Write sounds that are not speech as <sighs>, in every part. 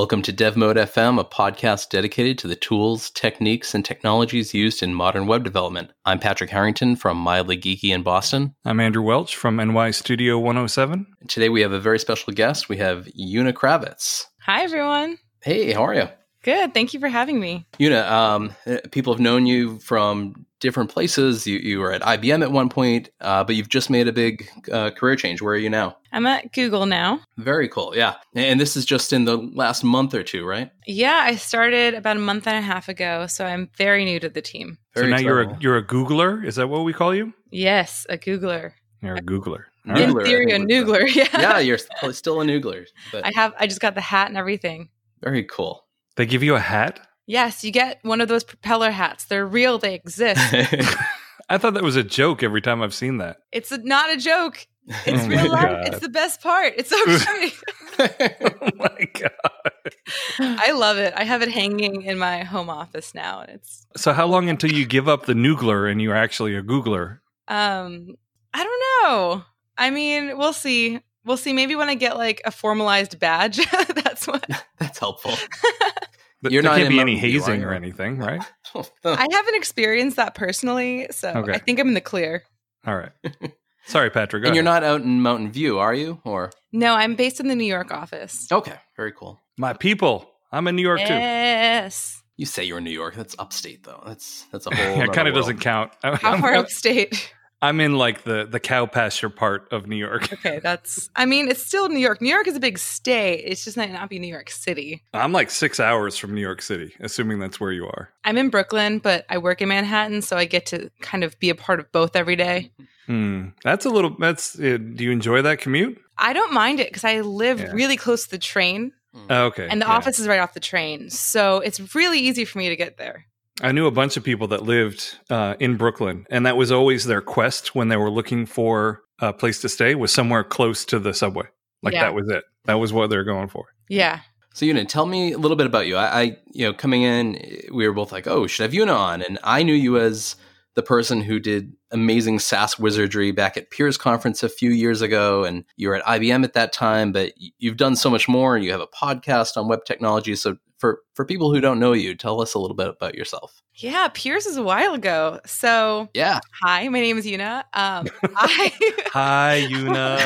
Welcome to Dev Mode FM, a podcast dedicated to the tools, techniques, and technologies used in modern web development. I'm Patrick Harrington from Mildly Geeky in Boston. I'm Andrew Welch from NY Studio 107. Today we have a very special guest. We have Una Kravets. Hi, everyone. Hey, how are you? Good. Thank you for having me. Una, um, people have known you from different places. You, you were at IBM at one point, uh, but you've just made a big uh, career change. Where are you now? I'm at Google now. Very cool. Yeah. And this is just in the last month or two, right? Yeah, I started about a month and a half ago, so I'm very new to the team. Very so now you're a you're a Googler. Is that what we call you? Yes, a Googler. You're a Googler. All Yeah. right. In I theory, a think Noogler. <laughs> Yeah. yeah, you're st- still a noogler, but I have. I just got the hat and everything. very cool. They give you a hat. Yes, you get one of those propeller hats. They're real. They exist. <laughs> I thought that was a joke every time I've seen that. it's a, not a joke. <laughs> It's Oh real life. God. It's the best part. It's so <laughs> great. oh my god! I love it. I have it hanging in my home office now, and it's So how long until you give up the Noogler and you're actually a Googler? Um, I don't know. I mean, we'll see. We'll see. Maybe when I get like a formalized badge, that's what That's helpful. Th- You're there not can't be any Mountain View, are hazing or anything, right? <laughs> Oh, I haven't experienced that personally, so Okay. I think I'm in the clear. All right. Sorry, Patrick. Go and you're not out in Mountain View, are you? Or No, I'm based in the New York office. okay, very cool. my people. I'm in New York too. Yes. You say you're in New York. That's upstate, though. That's that's a <laughs> whole. it kind of doesn't count. How I'm, <laughs> far upstate? I'm in like the the cow pasture part of New York. <laughs> Okay, that's. I mean, it's still New York. New York is a big state. It's just might not be New York City. I'm like six hours from New York City, assuming that's where you are. I'm in Brooklyn, but I work in Manhattan, so I get to kind of be a part of both every day. Hmm. That's a little. That's. Uh, do you enjoy that commute? I don't mind it because I live Yeah. really close to the train, Oh, okay. and the yeah. office is right off the train, so it's really easy for me to get there. I knew a bunch of people that lived uh, in Brooklyn, and that was always their quest when they were looking for a place to stay was somewhere close to the subway. Like Yeah. that was it. That was what they're going for. Yeah. So, Una, tell me a little bit about you. I, I, you know, coming in, we were both like, "Oh, should I have Una on?" And I knew you as the person who did amazing Sass wizardry back at Peers Conference a few years ago, and you were at IBM at that time. But you've done so much more. And you have a podcast on web technology. So, for for people who don't know you, tell us a little bit about yourself. Yeah, Peers is a while ago. So, Yeah. hi, my name is Una. Um, <laughs> I Hi, <laughs> Una.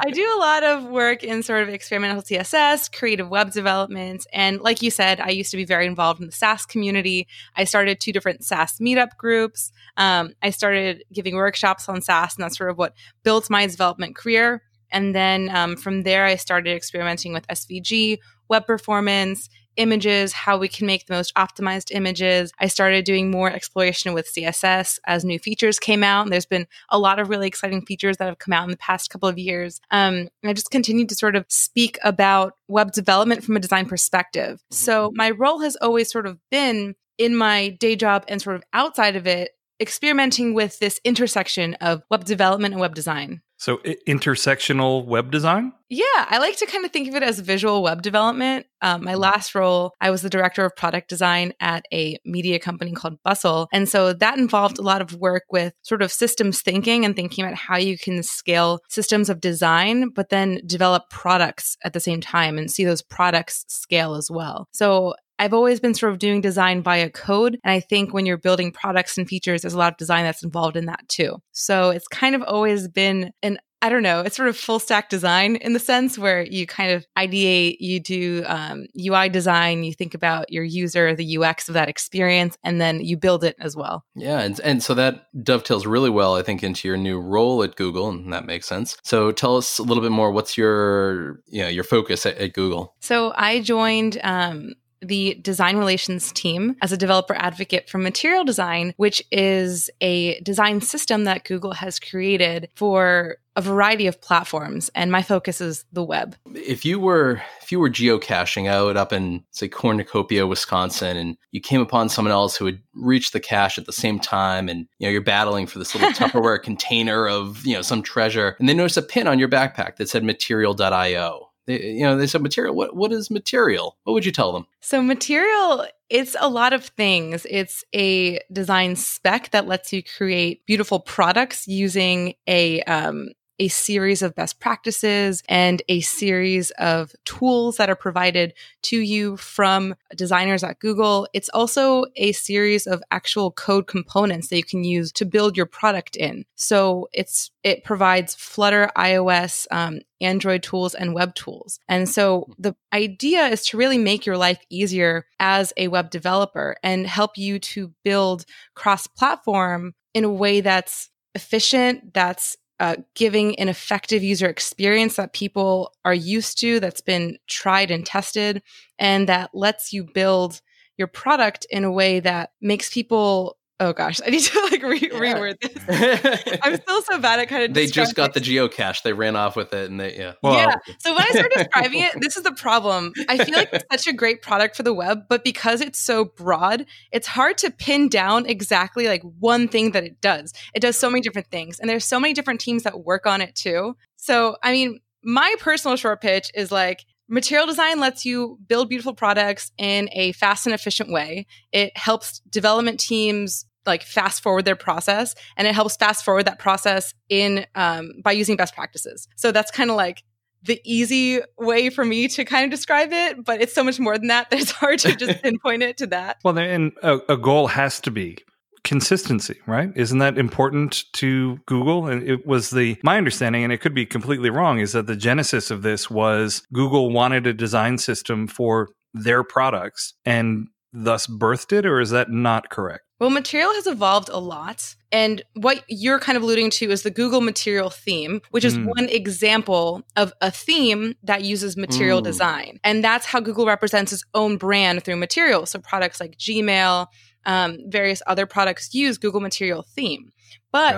I do a lot of work in sort of experimental CSS, creative web development, and like you said, I used to be very involved in the Sass community. I started two different Sass meetup groups. Um, I started giving workshops on Sass, and that's sort of what built my development career. And then um, from there, I started experimenting with SVG, web performance, images, how we can make the most optimized images. I started doing more exploration with CSS as new features came out. And there's been a lot of really exciting features that have come out in the past couple of years. Um, and I just continued to sort of speak about web development from a design perspective. So my role has always sort of been in my day job and sort of outside of it, experimenting with this intersection of web development and web design. So intersectional web design. Yeah, I like to kind of think of it as visual web development. Um, my last role, I was the director of product design at a media company called Bustle. And so that involved a lot of work with sort of systems thinking and thinking about how you can scale systems of design, but then develop products at the same time and see those products scale as well. So I've always been sort of doing design via code. And I think when you're building products and features, there's a lot of design that's involved in that too. So it's kind of always been an I don't know. It's sort of full stack design in the sense where you kind of ideate, you do um, UI design, you think about your user, the UX of that experience, and then you build it as well. Yeah, and and so that dovetails really well, I think, into your new role at Google, and that makes sense. So tell us a little bit more. What's your you know your focus at, at Google? So I joined um, the design relations team as a developer advocate for material design, which is a design system that Google has created for a variety of platforms. And my focus is the web. If you were if you were geocaching out up in say Cornucopia, Wisconsin, and you came upon someone else who had reached the cache at the same time, and you know you're battling for this little <laughs> Tupperware container of you know some treasure, and they notice a pin on your backpack that said Material.io. They, you know, they said material. What what is material? What would you tell them? So, material, it's a lot of things. It's a design spec that lets you create beautiful products using a um, a series of best practices and a series of tools that are provided to you from designers at Google. It's also a series of actual code components that you can use to build your product in. So it's it provides Flutter, iOS, um, Android tools, and web tools. And so the idea is to really make your life easier as a web developer and help you to build cross platform in a way that's efficient, that's uh, giving an effective user experience that people are used to, that's been tried and tested, and that lets you build your product in a way that makes people oh gosh, I need to like re- yeah. reword this. <laughs> I'm still so bad at kind of. They just got the geocache. They ran off with it, and they yeah. Well, yeah. <laughs> So when I start describing it, this is the problem. I feel like it's such a great product for the web, but because it's so broad, it's hard to pin down exactly like one thing that it does. It does so many different things, and there's so many different teams that work on it too. So I mean, my personal short pitch is like Material design lets you build beautiful products in a fast and efficient way. It helps development teams like fast forward their process and it helps fast forward that process in um, by using best practices. So that's kind of like the easy way for me to kind of describe it, but it's so much more than that that it's hard to just <laughs> pinpoint it to that. Well, and a, a goal has to be consistency, right? Isn't that important to Google? And it was the my understanding, and it could be completely wrong, is that the genesis of this was Google wanted a design system for their products and thus birthed it, or is that not correct? Well, material has evolved a lot. And what you're kind of alluding to is the Google material theme, which is mm. one example of a theme that uses material mm. design. And that's how Google represents its own brand through material. So products like Gmail, um, various other products use Google Material theme. But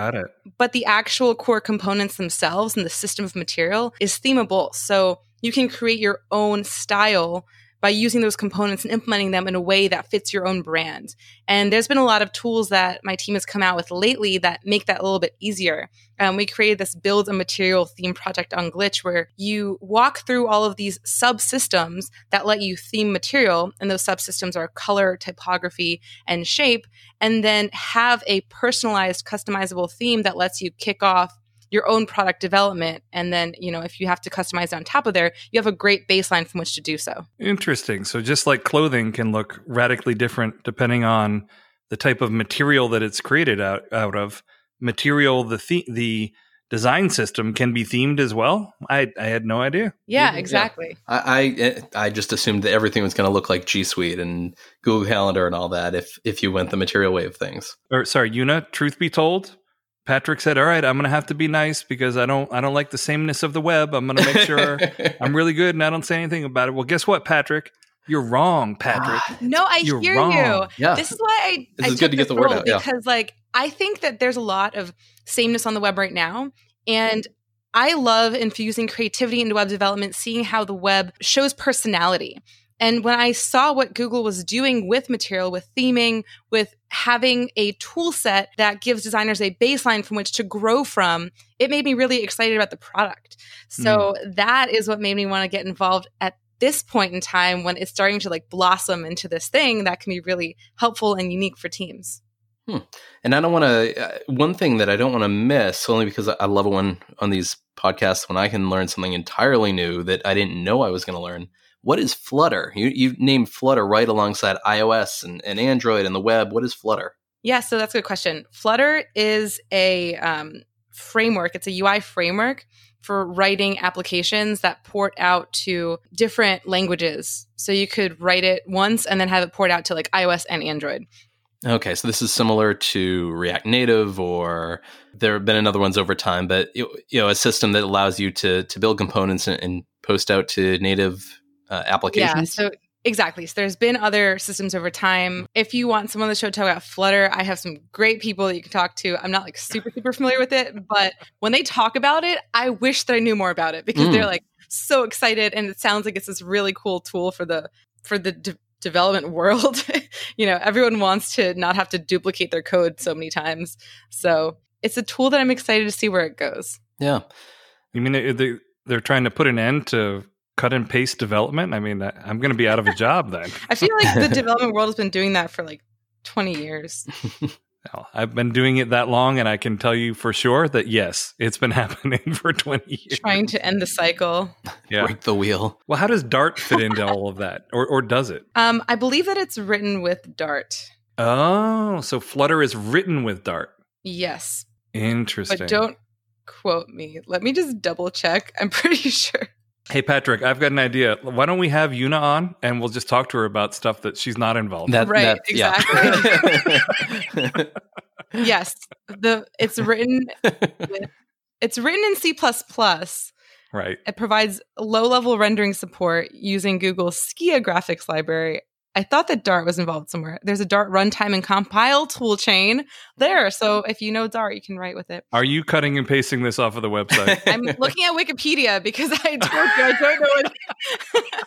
but the actual core components themselves and the system of material is themable. So you can create your own style by using those components and implementing them in a way that fits your own brand. And there's been a lot of tools that my team has come out with lately that make that a little bit easier. Um, we created this build a material theme project on Glitch where you walk through all of these subsystems that let you theme material. And those subsystems are color, typography, and shape. And then have a personalized, customizable theme that lets you kick off your own product development. And then, you know, if you have to customize on top of there, you have a great baseline from which to do so. Interesting. So just like clothing can look radically different depending on the type of material that it's created out, out of, material, the, the, the design system can be themed as well. I, I had no idea. Yeah, exactly. Yeah. I, I, I just assumed that everything was going to look like G Suite and Google Calendar and all that if if you went the material way of things. Or sorry, Una. Truth be told, Patrick said, "All right, I'm going to have to be nice because I don't I don't like the sameness of the web. I'm going to make sure <laughs> I'm really good and I don't say anything about it." Well, guess what, Patrick? You're wrong, ah, Patrick. no, I You're hear wrong. you. Yeah. This is why I this I is good to get the word out because like I think that there's a lot of sameness on the web right now and I love infusing creativity into web development, seeing how the web shows personality. And when I saw what Google was doing with material, with theming, with having a tool set that gives designers a baseline from which to grow from, it made me really excited about the product. So mm. that is what made me want to get involved at this point in time when it's starting to like blossom into this thing that can be really helpful and unique for teams. Hmm. And I don't want to, uh, one thing that I don't want to miss, only because I love when on these podcasts when I can learn something entirely new that I didn't know I was going to learn what is Flutter? You, you named Flutter right alongside iOS and, and Android and the web. What is Flutter? Yeah, so that's a good question. Flutter is a um, framework, it's a UI framework for writing applications that port out to different languages. So you could write it once and then have it port out to like iOS and Android. Okay, so this is similar to React Native, or there have been another ones over time, but you know, a system that allows you to to build components and, and post out to native uh, applications? Yeah, so Exactly. So there's been other systems over time. If you want someone on the show to talk about Flutter, I have some great people that you can talk to. I'm not like super, super familiar with it, but when they talk about it, I wish that I knew more about it because mm. they're like so excited and it sounds like it's this really cool tool for the for the de- development <laughs> world. you know, everyone wants to not have to duplicate their code so many times. So it's a tool that I'm excited to see where it goes. Yeah. You mean they, they're trying to put an end to cut and paste development? I mean, I'm going to be out of a job then. <laughs> I feel like the development world has been doing that for like 20 years. <laughs> Well, I've been doing it that long, and I can tell you for sure that yes, it's been <laughs> happening for 20 years. Trying to end the cycle. Yeah. Break the wheel. Well, how does Dart fit into all of that? Or, or does it? Um, I believe that it's written with Dart. Oh, so Flutter is written with Dart. Yes, Interesting. but don't quote me. Let me just double check. I'm pretty sure. Hey, Patrick, I've got an idea. Why don't we have Una on and we'll just talk to her about stuff that she's not involved in? That, Right, that- yeah. <laughs> Yes, the it's written it's written in C++. Right. It provides low-level rendering support using Google's Skia graphics library. I thought that Dart was involved somewhere. There's a Dart runtime and compile toolchain there. So if you know Dart, you can write with it. Are you cutting and pasting this off of the website? <laughs> I'm looking at Wikipedia because I don't, I don't know what, <laughs>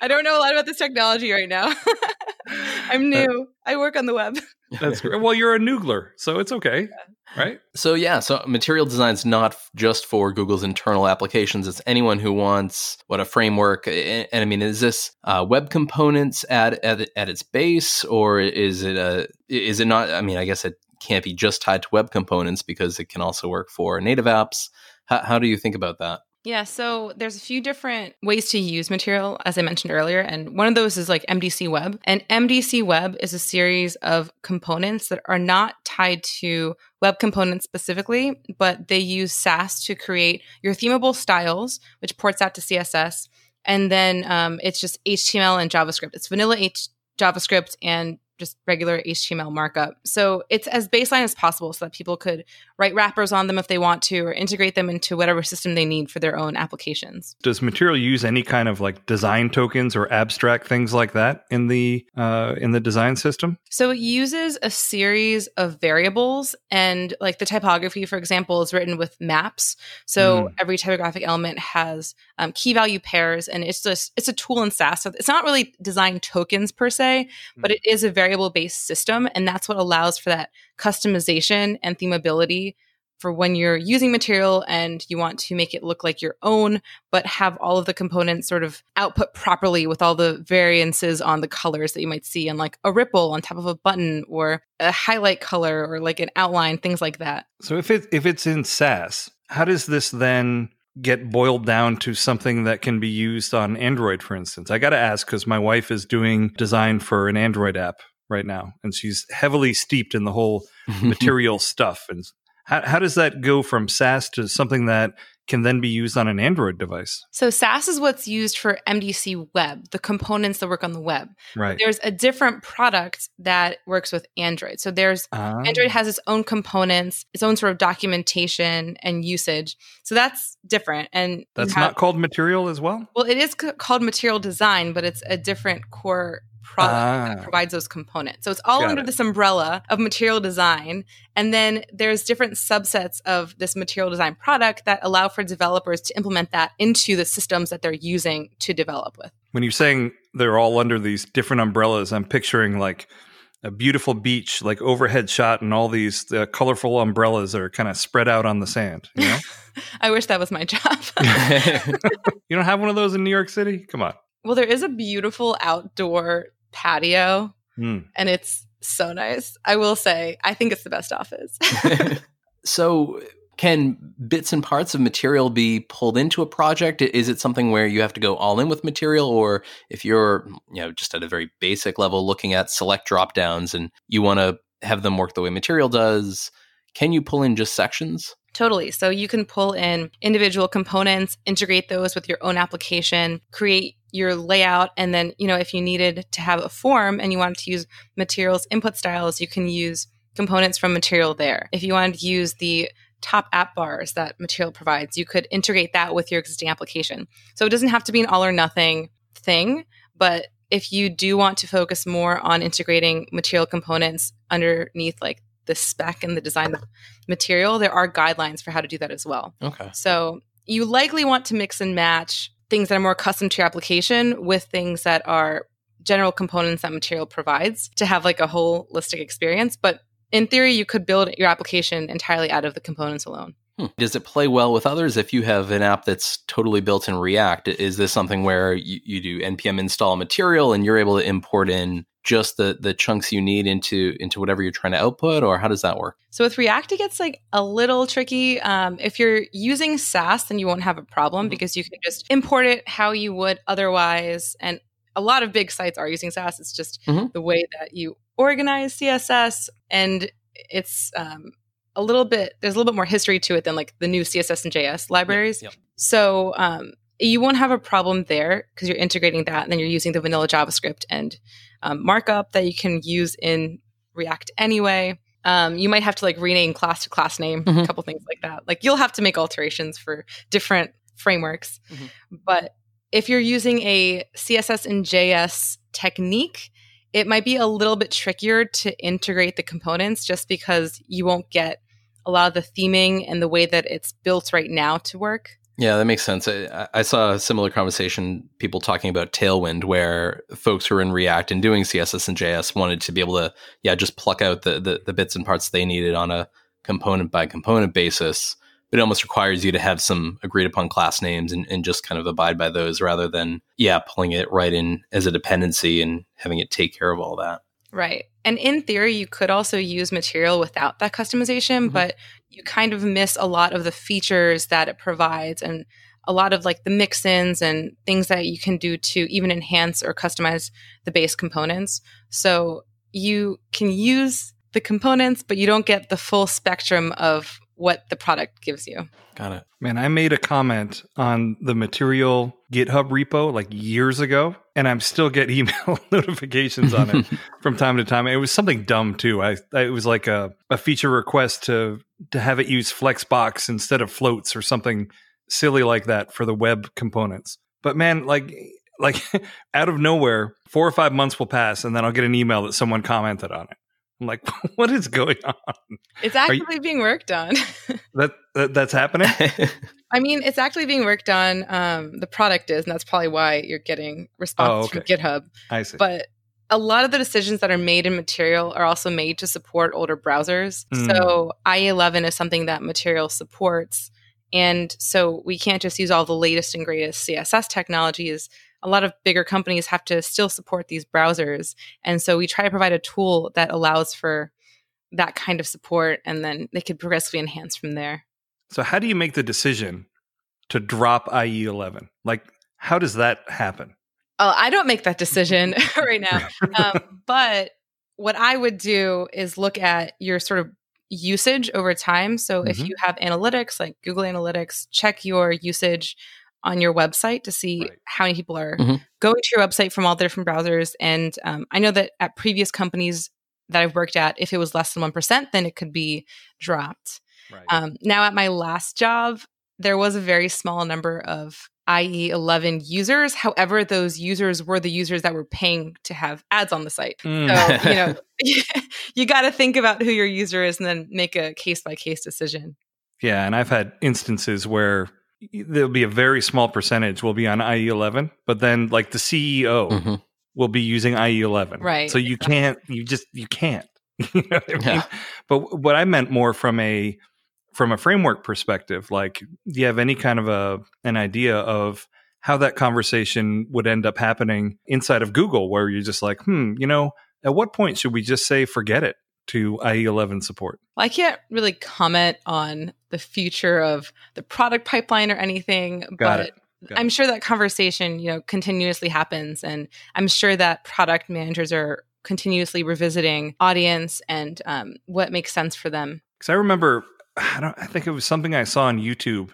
I don't know a lot about this technology right now. <laughs> I'm uh, new. I work on the web. That's great. Well, you're a noogler, so it's okay, right? So yeah, so material design is not just for Google's internal applications. It's anyone who wants what a framework. And I mean, is this uh, web components at, at at its base, or is it a is it not? I mean, I guess it can't be just tied to web components because it can also work for native apps. How, how do you think about that? Yeah, so there's a few different ways to use material, as I mentioned earlier. And one of those is like MDC Web. And MDC Web is a series of components that are not tied to web components specifically, but they use Sass to create your themable styles, which ports out to CSS. And then um, it's just HTML and JavaScript. It's vanilla H- JavaScript and just regular HTML markup. So it's as baseline as possible so that people could write wrappers on them if they want to or integrate them into whatever system they need for their own applications. Does material use any kind of like design tokens or abstract things like that in the uh, in the design system? So it uses a series of variables and like the typography for example is written with maps. So Mm. every typographic element has um, key value pairs and it's just it's a tool in Sass. So it's not really design tokens per se, but it is a variable based system and that's what allows for that customization and themability for when you're using material and you want to make it look like your own, but have all of the components sort of output properly with all the variances on the colors that you might see and like a ripple on top of a button or a highlight color or like an outline, things like that. So if it if it's in Sass, how does this then get boiled down to something that can be used on Android, for instance? I got to ask because my wife is doing design for an Android app right now, and she's heavily steeped in the whole <laughs> material stuff. And how, how does that go from Sass to something that can then be used on an Android device? So Sass is what's used for MDC web, the components that work on the web. Right. There's a different product that works with Android. So there's Ah. Android has its own components, its own sort of documentation and usage. So that's different. And That's have- not called material as well. well, it is c- called material design, but it's a different core product that Ah. provides those components. So it's all Got under it. this umbrella of material design. And then there's different subsets of this material design product that allow for developers to implement that into the systems that they're using to develop with. When you're saying they're all under these different umbrellas, I'm picturing like a beautiful beach, like overhead shot, and all these uh, colorful umbrellas are kind of spread out on the sand. You know, <laughs> I wish that was my job. <laughs> <laughs> you don't have one of those in New York City. Come on. well, there is a beautiful outdoor patio Hmm. and it's so nice. I will say, I think it's the best office. <laughs> <laughs> so can bits and parts of material be pulled into a project is it something where you have to go all in with material or if you're you know just at a very basic level looking at select drop downs and you want to have them work the way material does can you pull in just sections Totally. So you can pull in individual components, integrate those with your own application, create your layout, and then, you know, if you needed to have a form and you wanted to use materials input styles, you can use components from material there. If you wanted to use the top app bars that material provides, you could integrate that with your existing application. So it doesn't have to be an all or nothing thing, but if you do want to focus more on integrating material components underneath like the spec and the design of material, there are guidelines for how to do that as well. okay So you likely want to mix and match things that are more custom to your application with things that are general components that material provides to have like a holistic experience. But in theory, you could build your application entirely out of the components alone. Hmm. Does it play well with others? If you have an app that's totally built in React, is this something where you, you do npm install material and you're able to import in just the the chunks you need into into whatever you're trying to output, or how does that work? So with React, it gets like a little tricky. Um, if you're using Sass, then you won't have a problem mm-hmm. because you can just import it how you would otherwise. And a lot of big sites are using Sass. It's just mm-hmm. the way that you organize CSS, and it's um, a little bit. There's a little bit more history to it than like the new CSS and JS libraries. Yep, yep. So um, you won't have a problem there because you're integrating that and then you're using the vanilla JavaScript and um, markup that you can use in React anyway. Um, you might have to like rename class to class name, mm-hmm. a couple things like that. Like you'll have to make alterations for different frameworks. Mm-hmm. But if you're using a CSS and JS technique, it might be a little bit trickier to integrate the components just because you won't get a lot of the theming and the way that it's built right now to work. Yeah, that makes sense. I, I, saw a similar conversation, people talking about Tailwind, where folks who are in React and doing CSS and JS wanted to be able to, yeah, just pluck out the, the, the bits and parts they needed on a component by component basis. But it almost requires you to have some agreed upon class names and, and just kind of abide by those rather than, yeah, pulling it right in as a dependency and having it take care of all that. Right. And in theory, you could also use material without that customization, mm-hmm. but you kind of miss a lot of the features that it provides and a lot of like the mix-ins and things that you can do to even enhance or customize the base components. So you can use the components, but you don't get the full spectrum of what the product gives you. Got it. Man, I made a comment on the material GitHub repo like years ago, and I'm still get <laughs> email notifications on it <laughs> from time to time. It was something dumb too. I, I it was like a, a feature request to to have it use Flexbox instead of floats or something silly like that for the web components. But man, like like <laughs> out of nowhere, four or five months will pass, and then I'll get an email that someone commented on it. I'm like, <laughs> what is going on? It's actually you, being worked on. <laughs> that, that, that's happening. <laughs> I mean, it's actually being worked on. Um, the product is, and that's probably why you're getting response oh, okay. from GitHub. I see. But a lot of the decisions that are made in Material are also made to support older browsers. Mm. So IE11 is something that Material supports. And so we can't just use all the latest and greatest CSS technologies a lot of bigger companies have to still support these browsers. And so we try to provide a tool that allows for that kind of support and then they could progressively enhance from there. So how do you make the decision to drop IE11? Like how does that happen? Oh, I don't make that decision <laughs> <laughs> right now. Um, but what I would do is look at your sort of usage over time. So mm-hmm. if you have analytics like Google Analytics, check your usage on your website to see right. how many people are mm-hmm. going to your website from all the different browsers. And um, I know that at previous companies that I've worked at, if it was less than 1%, then it could be dropped. Right. Um, now, at my last job, there was a very small number of IE11 users. However, those users were the users that were paying to have ads on the site. Mm. So, you know, <laughs> <laughs> you got to think about who your user is and then make a case by case decision. Yeah. And I've had instances where there'll be a very small percentage will be on IE11, but then like the CEO mm-hmm. will be using IE11. Right. So you can't, you just, you can't. <laughs> you know what I mean? Yeah. But what I meant more from a, from a framework perspective, like, do you have any kind of a, an idea of how that conversation would end up happening inside of Google, where you're just like, hmm, you know, at what point should we just say, forget it? To IE11 support? Well, I can't really comment on the future of the product pipeline or anything, Got but it. I'm sure that conversation, you know, continuously happens and I'm sure that product managers are continuously revisiting audience and um, what makes sense for them. Because I remember, I don't, I think it was something I saw on YouTube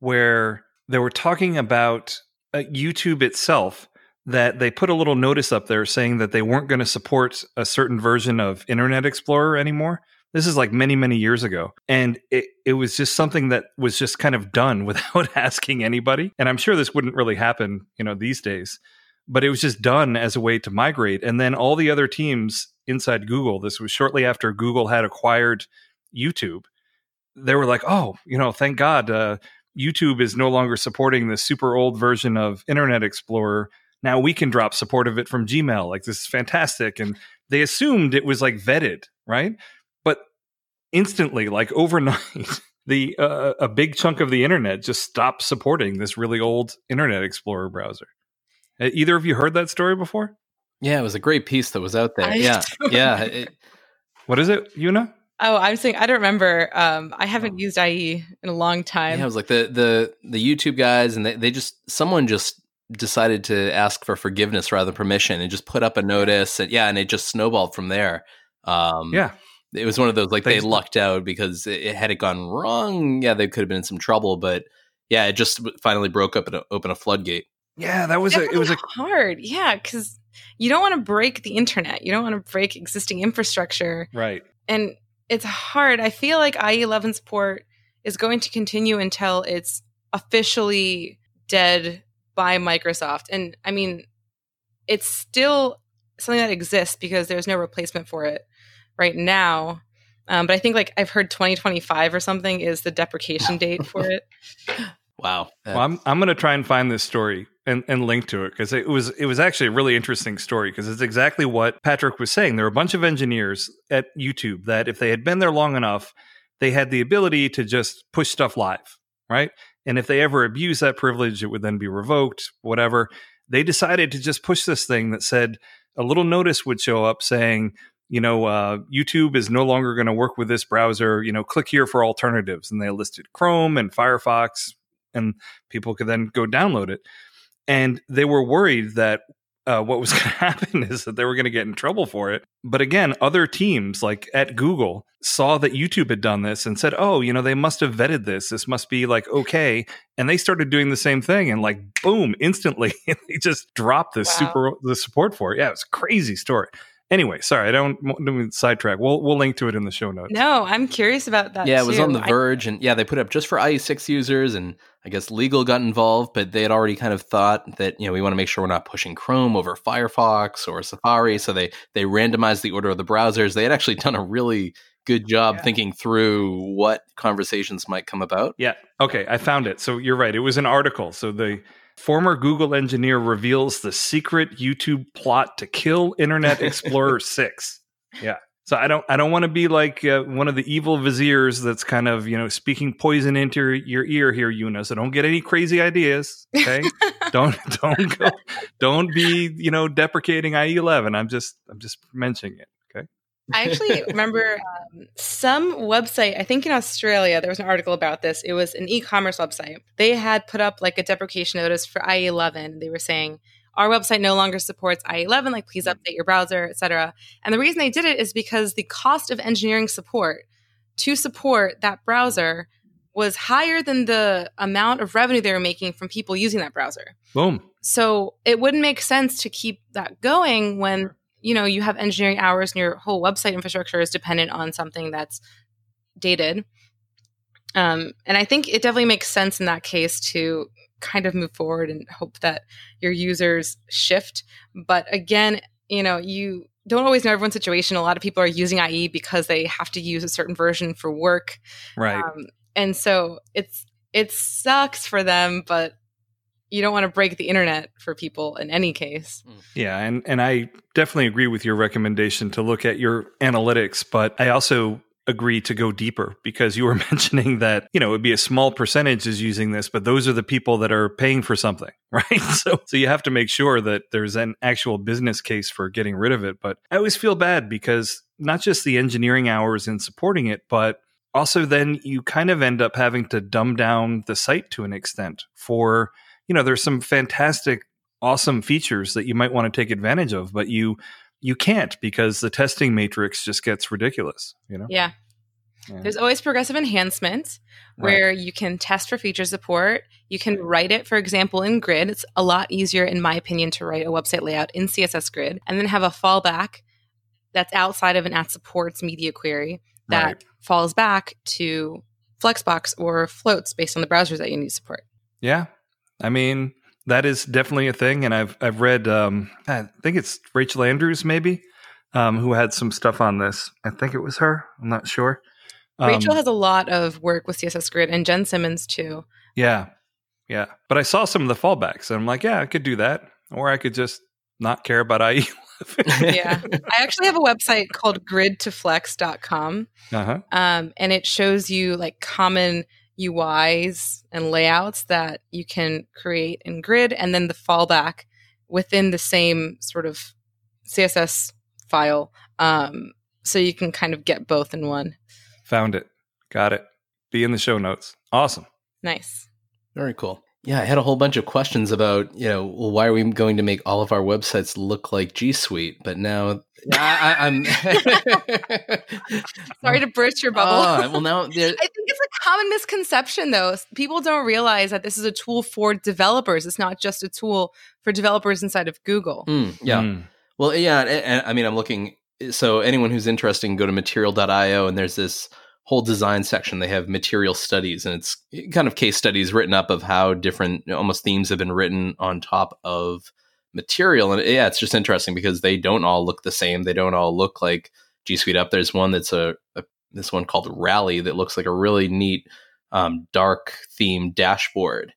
where they were talking about uh, YouTube itself that they put a little notice up there saying that they weren't going to support a certain version of Internet Explorer anymore. This is like many, many years ago. And it, it was just something that was just kind of done <laughs> without asking anybody. And I'm sure this wouldn't really happen, you know, these days. But it was just done as a way to migrate. And then all the other teams inside Google, this was shortly after Google had acquired YouTube, they were like, oh, you know, thank God uh, YouTube is no longer supporting the super old version of Internet Explorer now we can drop support of it from Gmail. Like this is fantastic. And they assumed it was like vetted, right? But instantly, like overnight, <laughs> the uh, a big chunk of the internet just stopped supporting this really old Internet Explorer browser. Either of you heard that story before? Yeah, it was a great piece that was out there. I yeah, <laughs> yeah. It, What is it, Una? Oh, I'm saying I don't remember. Um, I haven't used IE in a long time. yeah, it was like the the the YouTube guys, and they, they just someone just decided to ask for forgiveness rather than permission, and just put up a notice, and yeah, and it just snowballed from there. Um, Yeah. it was one of those like they lucked out because it, it- had it gone wrong, yeah, they could have been in some trouble, but yeah, it just finally broke up and opened a floodgate. Yeah, that was a it was <laughs> a hard, yeah, because you don't want to break the internet. You don't want to break existing infrastructure, right. and it's hard. I feel like IE11 support is going to continue until it's officially dead by Microsoft. And I mean, it's still something that exists because there's no replacement for it right now. Um, but I think like I've heard 2025 or something is the deprecation <laughs> date for it. Wow. Well, I'm I'm going to try and find this story and, and link to it because it was it was actually a really interesting story because it's exactly what Patrick was saying. There are a bunch of engineers at YouTube that if they had been there long enough, they had the ability to just push stuff live, right? And if they ever abuse that privilege, it would then be revoked, whatever. They decided to just push this thing that said a little notice would show up saying, you know, uh, YouTube is no longer going to work with this browser. You know, click here for alternatives. And they listed Chrome and Firefox, and people could then go download it. And they were worried that uh, what was <laughs> going to happen is that they were going to get in trouble for it. But again, other teams like at Google saw that YouTube had done this and said, "Oh, you know, they must have vetted this. This must be like okay." And they started doing the same thing, and like boom, instantly <laughs> they just dropped the Wow. super the support for it. Yeah, it was a crazy story. Anyway, sorry, I don't, don't to sidetrack. We'll we'll link to it in the show notes. No, I'm curious about that. yeah, it was too. on The I- Verge, and yeah, they put up just for IE6 users, and I guess legal got involved, but they had already kind of thought that you know we want to make sure we're not pushing Chrome over Firefox or Safari, so they they randomized the order of the browsers. They had actually done a really good job Yeah. thinking through what conversations might come about. Yeah. Okay, I found it. So you're right. It was an article. So the former Google engineer reveals the secret YouTube plot to kill Internet Explorer <laughs> 6. Yeah. So I don't I don't want to be like uh, one of the evil viziers that's kind of, you know, speaking poison into your ear here, Una. So don't get any crazy ideas, okay? <laughs> don't don't go don't be, you know, deprecating IE11. I'm just I'm just mentioning it? I actually <laughs> remember um, some website, I think in Australia, there was an article about this. It was an e commerce website. They had put up like a deprecation notice for IE11. They were saying, our website no longer supports IE11, like please update your browser, etc. And the reason they did it is because the cost of engineering support to support that browser was higher than the amount of revenue they were making from people using that browser. Boom. So it wouldn't make sense to keep that going when you know you have engineering hours and your whole website infrastructure is dependent on something that's dated. Um, and I think it definitely makes sense in that case to kind of move forward and hope that your users shift. But again, you know, you don't always know everyone's situation. A lot of people are using IE because they have to use a certain version for work. Right. Um, and so it's it sucks for them, but you don't want to break the internet for people in any case. Mm. Yeah, and and I definitely agree with your recommendation to look at your analytics, but I also agree to go deeper because you were <laughs> mentioning that, you know, it would be a small percentage is using this, but those are the people that are paying for something, <laughs> right? Uh-huh. So so you have to make sure that there's an actual business case for getting rid of it, but I always feel bad because not just the engineering hours in supporting it, but also then you kind of end up having to dumb down the site to an extent for you know there's some fantastic awesome features that you might want to take advantage of but you you can't because the testing matrix just gets ridiculous you know Yeah. Yeah. There's always progressive enhancement Right. where you can test for feature support. You can write it, for example, in Grid. It's a lot easier, in my opinion, to write a website layout in CSS Grid and then have a fallback that's outside of an at supports media query that Right. falls back to Flexbox or floats based on the browsers that you need support. yeah i mean that is definitely a thing and i've i've read um i think it's rachel andrews maybe um who had some stuff on this. I think it was her. I'm not sure. Um, Rachel has a lot of work with CSS Grid and Jen Simmons too. yeah. Yeah. But i saw some of the fallbacks and i'm like yeah i could do that. Or i could just not care about <laughs> ie Yeah. I actually have a website called gridtoflex.com. uh-huh. Um, and it shows you like common UIs and layouts that you can create in grid and then the fallback within the same sort of CSS file. Um, so you can kind of get both in one. Found it. Got it. Be in the show notes. Awesome. Nice. Very cool. Yeah, I had a whole bunch of questions about, you know, well, why are we going to make all of our websites look like G Suite? But now I, am <laughs> sorry to burst your bubble. Uh, well, now <laughs> I think it's a common misconception, though. People don't realize that this is a tool for developers. It's not just a tool for developers inside of Google. Mm, yeah. Mm. Well, yeah. And, and, I mean, I'm looking. So anyone who's interested, go to Material.io, and there's this whole design section. They have material studies, and it's kind of case studies written up of how different almost themes have been written on top of material. And yeah, it's just interesting because they don't all look the same. They don't all look like G Suite Up. There's one that's a, a, this one called Rally that looks like a really neat um, dark theme dashboard.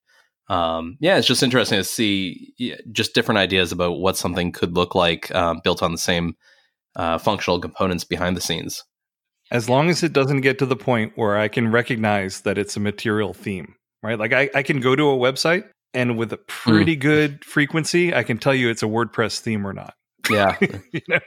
Um, yeah, it's just interesting to see just different ideas about what something could look like um, built on the same uh, functional components behind the scenes. As long as it doesn't get to the point where I can recognize that it's a material theme, right? Like I, I can go to a website and with a pretty mm. good frequency, I can tell you it's a WordPress theme or not. Yeah, <laughs> you know,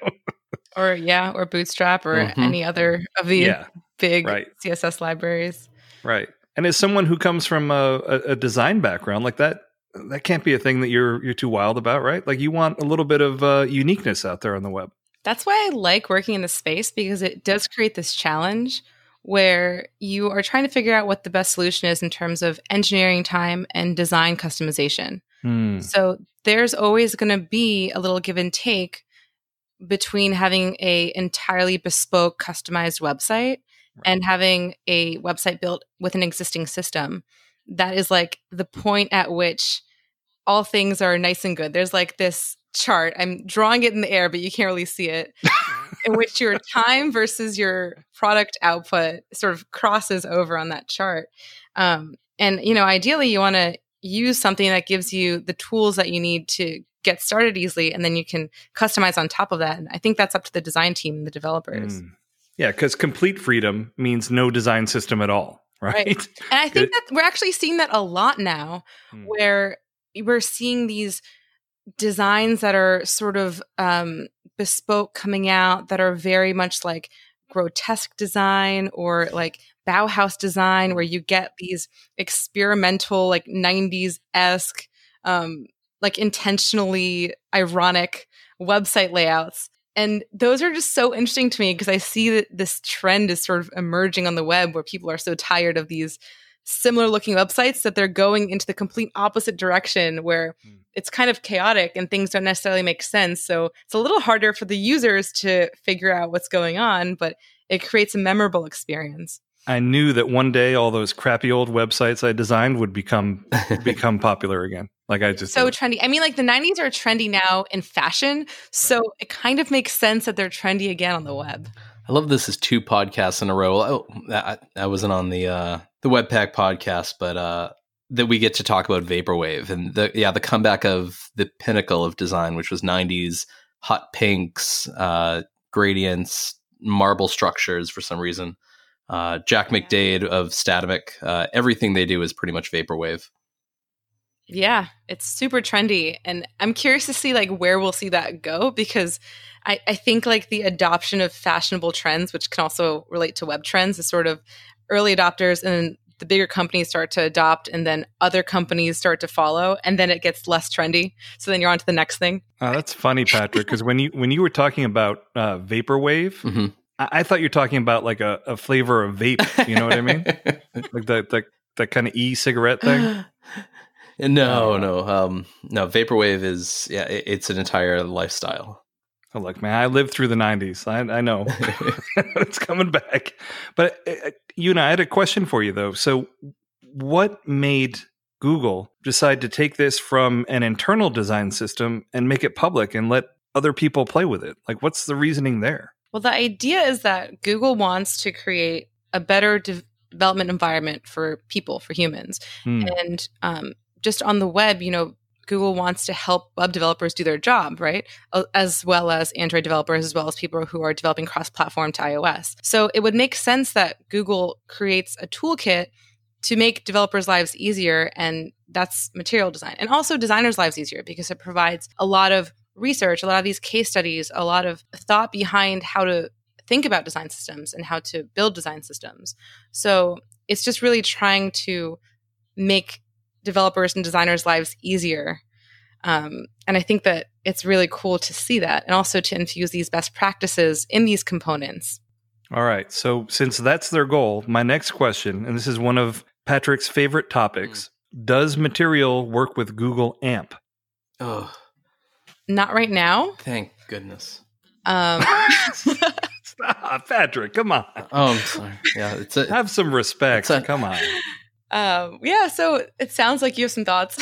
or yeah, or Bootstrap or mm-hmm. any other of the yeah. big right. CSS libraries. Right. And as someone who comes from a, a, design background, like that, that can't be a thing that you're you're too wild about, right? Like you want a little bit of uh, uniqueness out there on the web. That's why I like working in the space because it does create this challenge where you are trying to figure out what the best solution is in terms of engineering time and design customization. Mm. So there's always going to be a little give and take between having a entirely bespoke customized website right. and having a website built with an existing system. That is like the point at which all things are nice and good. There's like this chart. I'm drawing it in the air, but you can't really see it. in <laughs> which your time versus your product output sort of crosses over on that chart. Um, and you know, ideally, you want to use something that gives you the tools that you need to get started easily, and then you can customize on top of that. And I think that's up to the design team and the developers. Mm. Yeah, because complete freedom means no design system at all, <laughs> right? right. And I think that we're actually seeing that a lot now, mm. where we're seeing these designs that are sort of um, bespoke coming out that are very much like grotesque design or like Bauhaus design, where you get these experimental, like 90s esque, um, like intentionally ironic website layouts. And those are just so interesting to me because I see that this trend is sort of emerging on the web where people are so tired of these similar looking websites that they're going into the complete opposite direction where mm. it's kind of chaotic and things don't necessarily make sense. So it's a little harder for the users to figure out what's going on, but it creates a memorable experience. I knew that one day all those crappy old websites I designed would become <laughs> become popular again. Like I just so trendy. I mean, like the '90s are trendy now in fashion, so it kind of makes sense that they're trendy again on the web. I love this is two podcasts in a row. Oh, I, I wasn't on the uh, the Webpack podcast, but uh, that we get to talk about vaporwave and the yeah the comeback of the pinnacle of design, which was '90s hot pinks, uh, gradients, marble structures for some reason. Uh, Jack McDade of Statamic, uh, everything they do is pretty much vaporwave. Yeah, it's super trendy, and I'm curious to see like where we'll see that go because I, I think like the adoption of fashionable trends, which can also relate to web trends, is sort of early adopters and the bigger companies start to adopt and then other companies start to follow and then it gets less trendy. So then you're on to the next thing. Oh, that's funny patrick because when you when you were talking about uh, vaporwave mm-hmm. I-, I, thought you were talking about like a, a flavor of vape you know what i mean? <laughs> Like that that, that kind of e-cigarette thing <laughs> no no um no vaporwave is yeah it, it's an entire lifestyle Oh, look, man, I lived through the 90s. I, I know <laughs> <laughs> it's coming back. But uh, uh, you and I had a question for you, though. So, what made Google decide to take this from an internal design system and make it public and let other people play with it? Like, what's the reasoning there? Well, the idea is that Google wants to create a better de- development environment for people, for humans. Hmm. And um, just on the web, you know, Google wants to help web developers do their job, right? Uh, as well as Android developers, as well as people who are developing cross platform to iOS. So it would make sense that Google creates a toolkit to make developers' lives easier. And that's material design and also designers' lives easier because it provides a lot of research, a lot of these case studies, a lot of thought behind how to think about design systems and how to build design systems. So it's just really trying to make developers and designers' lives easier. Um, and I think that it's really cool to see that and also to infuse these best practices in these components. All right. So, since that's their goal, my next question, and this is one of Patrick's favorite topics mm. Does Material work with Google AMP? Oh, not right now. Thank goodness. Um, <laughs> Stop, Patrick. Come on. Oh, I'm sorry. Yeah, it's a, have some respect. A, come on. Um, yeah. So it sounds like you have some thoughts.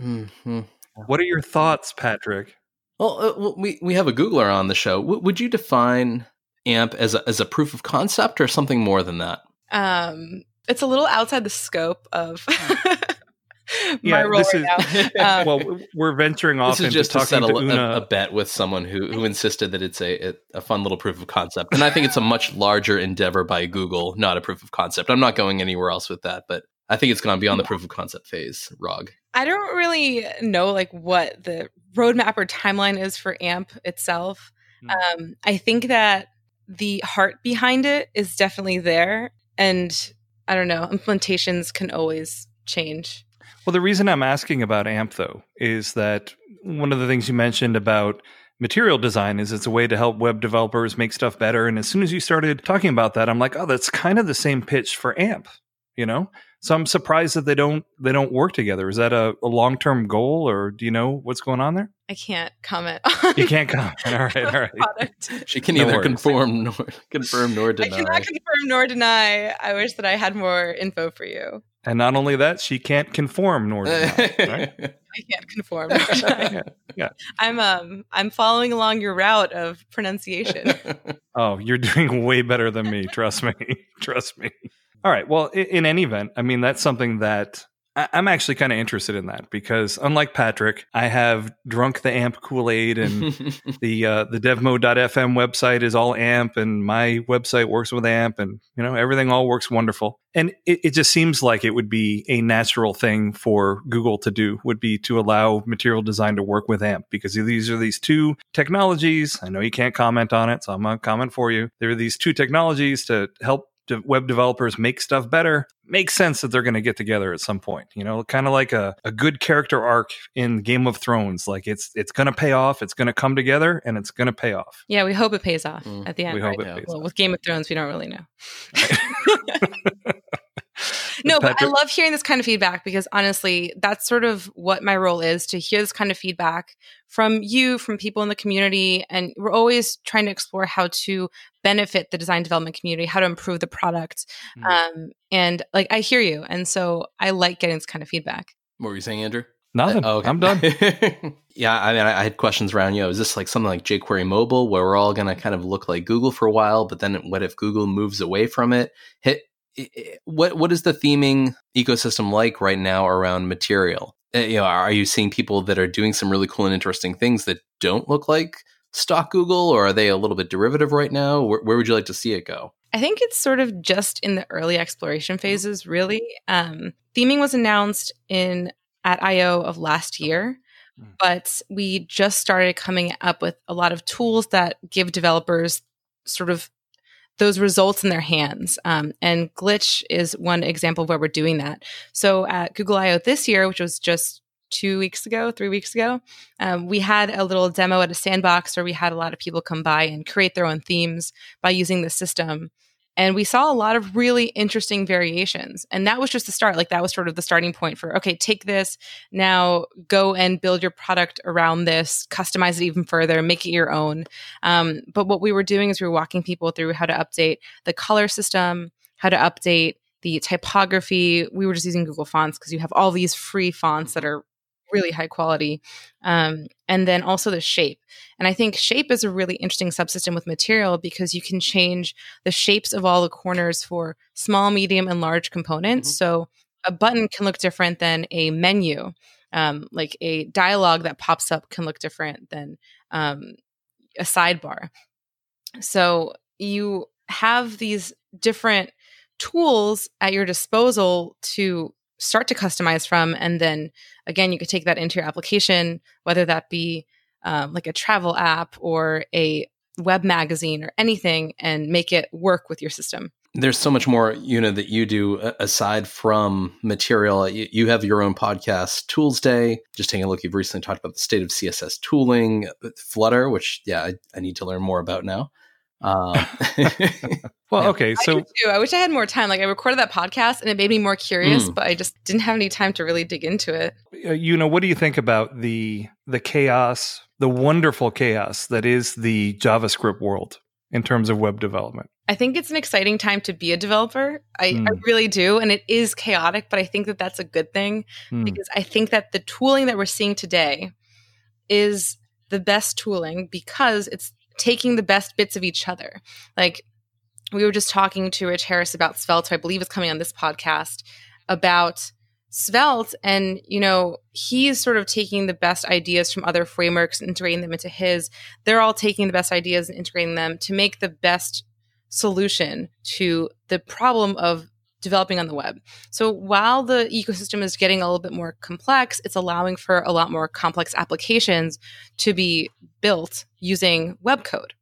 mm-hmm. <laughs> What are your thoughts, Patrick? Well, uh, we we have a Googler on the show. W- would you define AMP as a, as a proof of concept or something more than that? Um, it's a little outside the scope of <laughs> <laughs> yeah, this right is, <laughs> um, well, we're venturing off this is just to settle to a, a, bet with someone who, who <laughs> insisted that it's a, a fun little proof of concept. And I think it's a much larger endeavor by Google, not a proof of concept. I'm not going anywhere else with that, but I think it's gone beyond the proof of concept phase, Rog. I don't really know like what the roadmap or timeline is for AMP itself. Mm. Um, I think that the heart behind it is definitely there. And I don't know, implementations can always change. Well, the reason I'm asking about AMP, though, is that one of the things you mentioned about material design is it's a way to help web developers make stuff better. And as soon as you started talking about that, I'm like, oh, that's kind of the same pitch for AMP, you know? So I'm surprised that they don't they don't work together. Is that a, a long term goal, or do you know what's going on there? I can't comment. <laughs> you can't comment. All right, all right. Product. She can no neither conform nor confirm nor deny. I cannot confirm nor deny. I wish that I had more info for you. And not only that, she can't conform nor deny. <laughs> Right? I can't conform. yeah, yeah. I'm um I'm following along your route of pronunciation. <laughs> oh, you're doing way better than me. Trust me. <laughs> Trust me. All right. Well, in, in any event, I mean, that's something that I, am actually kind of interested in that because unlike Patrick, I have drunk the AMP Kool Aid and <laughs> the uh, the devmode.fm website is all AMP and my website works with AMP and you know everything all works wonderful. And it, it just seems like it would be a natural thing for Google to do would be to allow material design to work with AMP because these are these two technologies. I know you can't comment on it, so I'm gonna comment for you. There are these two technologies to help web developers make stuff better, makes sense that they're going to get together at some point. You know, kind of like a, a good character arc in Game of Thrones. Like it's it's going to pay off. It's going to come together, and it's going to pay off. Yeah, we hope it pays off mm. at the end. We right? hope it pays well, off. with Game of Thrones, we don't really know. <laughs> <laughs> <laughs> no, but I love hearing this kind of feedback because honestly, that's sort of what my role is to hear this kind of feedback from you, from people in the community. And we're always trying to explore how to benefit the design development community, how to improve the product. Mm-hmm. Um, and like, I hear you. And so I like getting this kind of feedback. What were you saying, Andrew? Nothing. Uh, okay. I'm done. <laughs> yeah, I mean, I, I had questions around. You know, is this like something like jQuery Mobile, where we're all going to kind of look like Google for a while, but then what if Google moves away from it? Hit what what is the theming ecosystem like right now around material? Uh, you know, are you seeing people that are doing some really cool and interesting things that don't look like stock Google, or are they a little bit derivative right now? Where, where would you like to see it go? I think it's sort of just in the early exploration phases. Really, um, theming was announced in at I/O of last year, hmm. but we just started coming up with a lot of tools that give developers sort of those results in their hands. Um, and Glitch is one example of where we're doing that. So at Google I/O this year, which was just two weeks ago, three weeks ago, um, we had a little demo at a sandbox where we had a lot of people come by and create their own themes by using the system. And we saw a lot of really interesting variations. And that was just the start. Like that was sort of the starting point for, okay, take this, now go and build your product around this, customize it even further, make it your own. Um, but what we were doing is we were walking people through how to update the color system, how to update the typography. We were just using Google Fonts because you have all these free fonts that are really high quality. Um, and then also the shape. And I think shape is a really interesting subsystem with material because you can change the shapes of all the corners for small, medium, and large components. Mm-hmm. So a button can look different than a menu. Um, like a dialogue that pops up can look different than um, a sidebar. So you have these different tools at your disposal to start to customize from. And then again, you could take that into your application, whether that be um, like a travel app or a web magazine or anything and make it work with your system. There's so much more, you know, that you do aside from material. You, have your own podcast, Toolsday. Just taking a look, you've recently talked about the state of CSS tooling, Flutter, which yeah, I, I need to learn more about now. Um, <laughs> well, okay, so I, I, wish I had more time. Like I recorded that podcast, and it made me more curious, mm. but I just didn't have any time to really dig into it. Uh, you know, what do you think about the the chaos, the wonderful chaos that is the JavaScript world in terms of web development? I think it's an exciting time to be a developer. I, mm. I, really do. And it is chaotic, but I think that that's a good thing mm. because I think that the tooling that we're seeing today is the best tooling because it's taking the best bits of each other. Like we were just talking to Rich Harris about Svelte, who I believe is coming on this podcast about Svelte. And, you know, he's sort of taking the best ideas from other frameworks integrating them into his. They're all taking the best ideas and integrating them to make the best solution to the problem of developing on the web. So while the ecosystem is getting a little bit more complex, it's allowing for a lot more complex applications to be built using web code.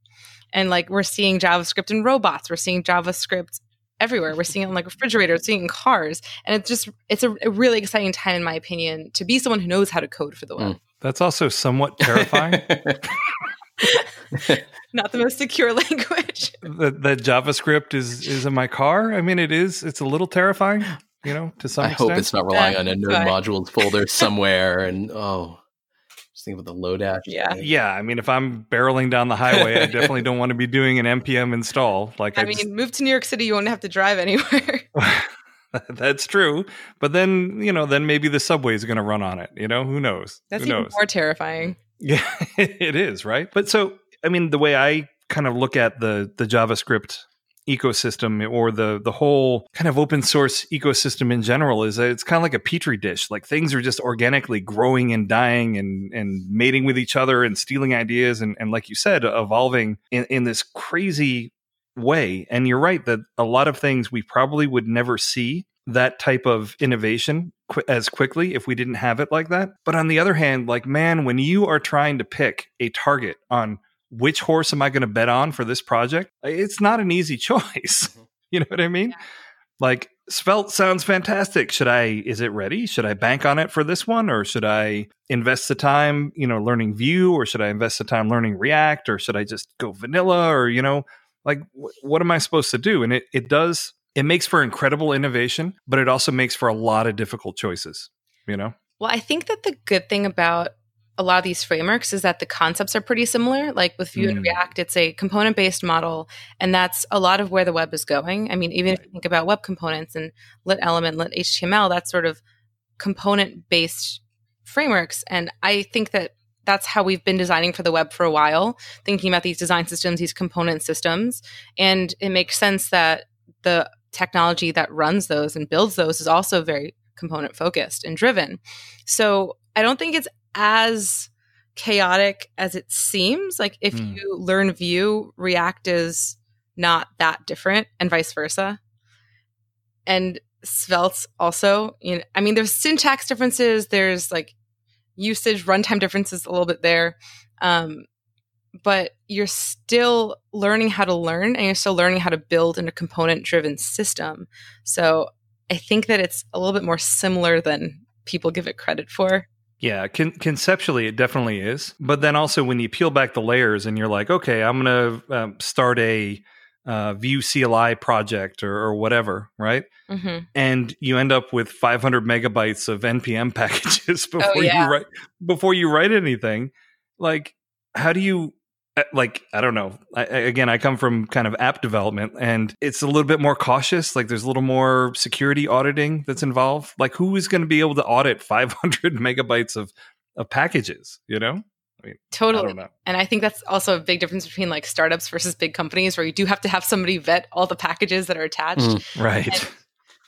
And like we're seeing JavaScript in robots, we're seeing JavaScript everywhere. We're seeing it in like refrigerators, seeing in cars. And it's just it's a, a, really exciting time in my opinion to be someone who knows how to code for the web. Mm. That's also somewhat terrifying. <laughs> Not the most secure <laughs> language. that, that JavaScript is is in my car. I mean, it is. It's a little terrifying, you know, to some I extent. hope it's not relying on a node modules folder <laughs> somewhere. And oh, just think about the Lodash. Yeah, yeah. I mean, if I'm barreling down the highway, I definitely don't want to be doing an npm install. Like, I, I mean, just... move to New York City, you won't have to drive anywhere. <laughs> That's true. But then, you know, then maybe the subway is going to run on it. You know, who knows? That's who even knows? more terrifying. Yeah, it is, right? But so I mean, the way I kind of look at the the JavaScript ecosystem or the the whole kind of open source ecosystem in general is it's kind of like a petri dish. Like things are just organically growing and dying and and mating with each other and stealing ideas and, and like you said evolving in, in this crazy way. And you're right that a lot of things we probably would never see that type of innovation qu- as quickly if we didn't have it like that. But on the other hand like man when you are trying to pick a target on which horse am I going to bet on for this project? It's not an easy <laughs> choice. Mm-hmm. you know what I mean? Yeah. Like Svelte sounds fantastic. Should I is it ready? Should I bank on it for this one or should I invest the time, you know, learning Vue or should I invest the time learning React or should I just go vanilla or you know, like what am I supposed to do? And it it does it makes for incredible innovation, but it also makes for a lot of difficult choices, you know? Well, I think that the good thing about a lot of these frameworks is that the concepts are pretty similar. Like with Vue mm. and React, it's a component based model, and that's a lot of where the web is going. I mean, even right. if you think about web components and lit element, lit HTML, that's sort of component based frameworks. And I think that that's how we've been designing for the web for a while, thinking about these design systems, these component systems. And it makes sense that the technology that runs those and builds those is also very component focused and driven. So I don't think it's as chaotic as it seems. Like if mm. you learn Vue, React is not that different, and vice versa. And Svelte also, you know, I mean, there's syntax differences. There's like usage runtime differences a little bit there. Um, but you're still learning how to learn and you're still learning how to build in a component driven system. So I think that it's a little bit more similar than people give it credit for. Yeah, con- conceptually, it definitely is. But then also, when you peel back the layers and you're like, okay, I'm going to um, start a uh, Vue CLI project or, or whatever, right? Mm-hmm. And you end up with 500 megabytes of npm <laughs> packages before oh, yeah. you write before you write anything. Like, how do you like i don't know I, again i come from kind of app development and it's a little bit more cautious like there's a little more security auditing that's involved like who is going to be able to audit <laughs> 500 megabytes of of packages you know I mean, totally. I and I think that's also a big difference between like startups versus big companies where you do have to have somebody vet all the packages that are attached. Mm, right.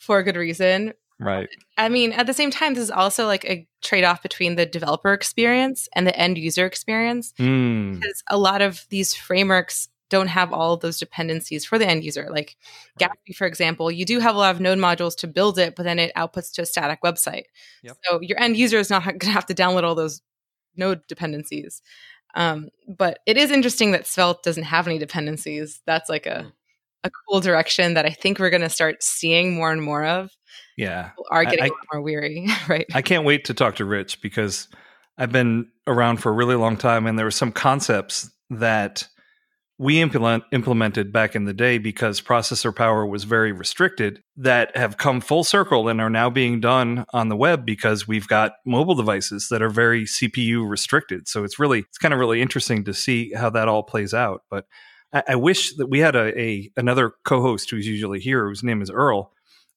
For a good reason. Right. I mean, at the same time, this is also like a trade off between the developer experience and the end user experience. Mm. Because a lot of these frameworks don't have all of those dependencies for the end user. Like. Gatsby, for example, you do have a lot of node modules to build it, but then it outputs to a static website. Yep. So your end user is not <laughs> going to have to download all those node dependencies. Um, but it is interesting that Svelte doesn't have any dependencies. That's like a, Mm. A cool direction that I think we're going to start seeing more and more of. Yeah. People are getting I- a lot more weary, <laughs> right? I can't wait to talk to Rich because I've been around for a really long time and there were some concepts that we implement, implemented back in the day because processor power was very restricted that have come full circle and are now being done on the web because we've got mobile devices that are very CPU restricted. So it's really it's kind of really interesting to see how that all plays out. But I, I wish that we had a, a another co-host who's usually here whose name is Earl.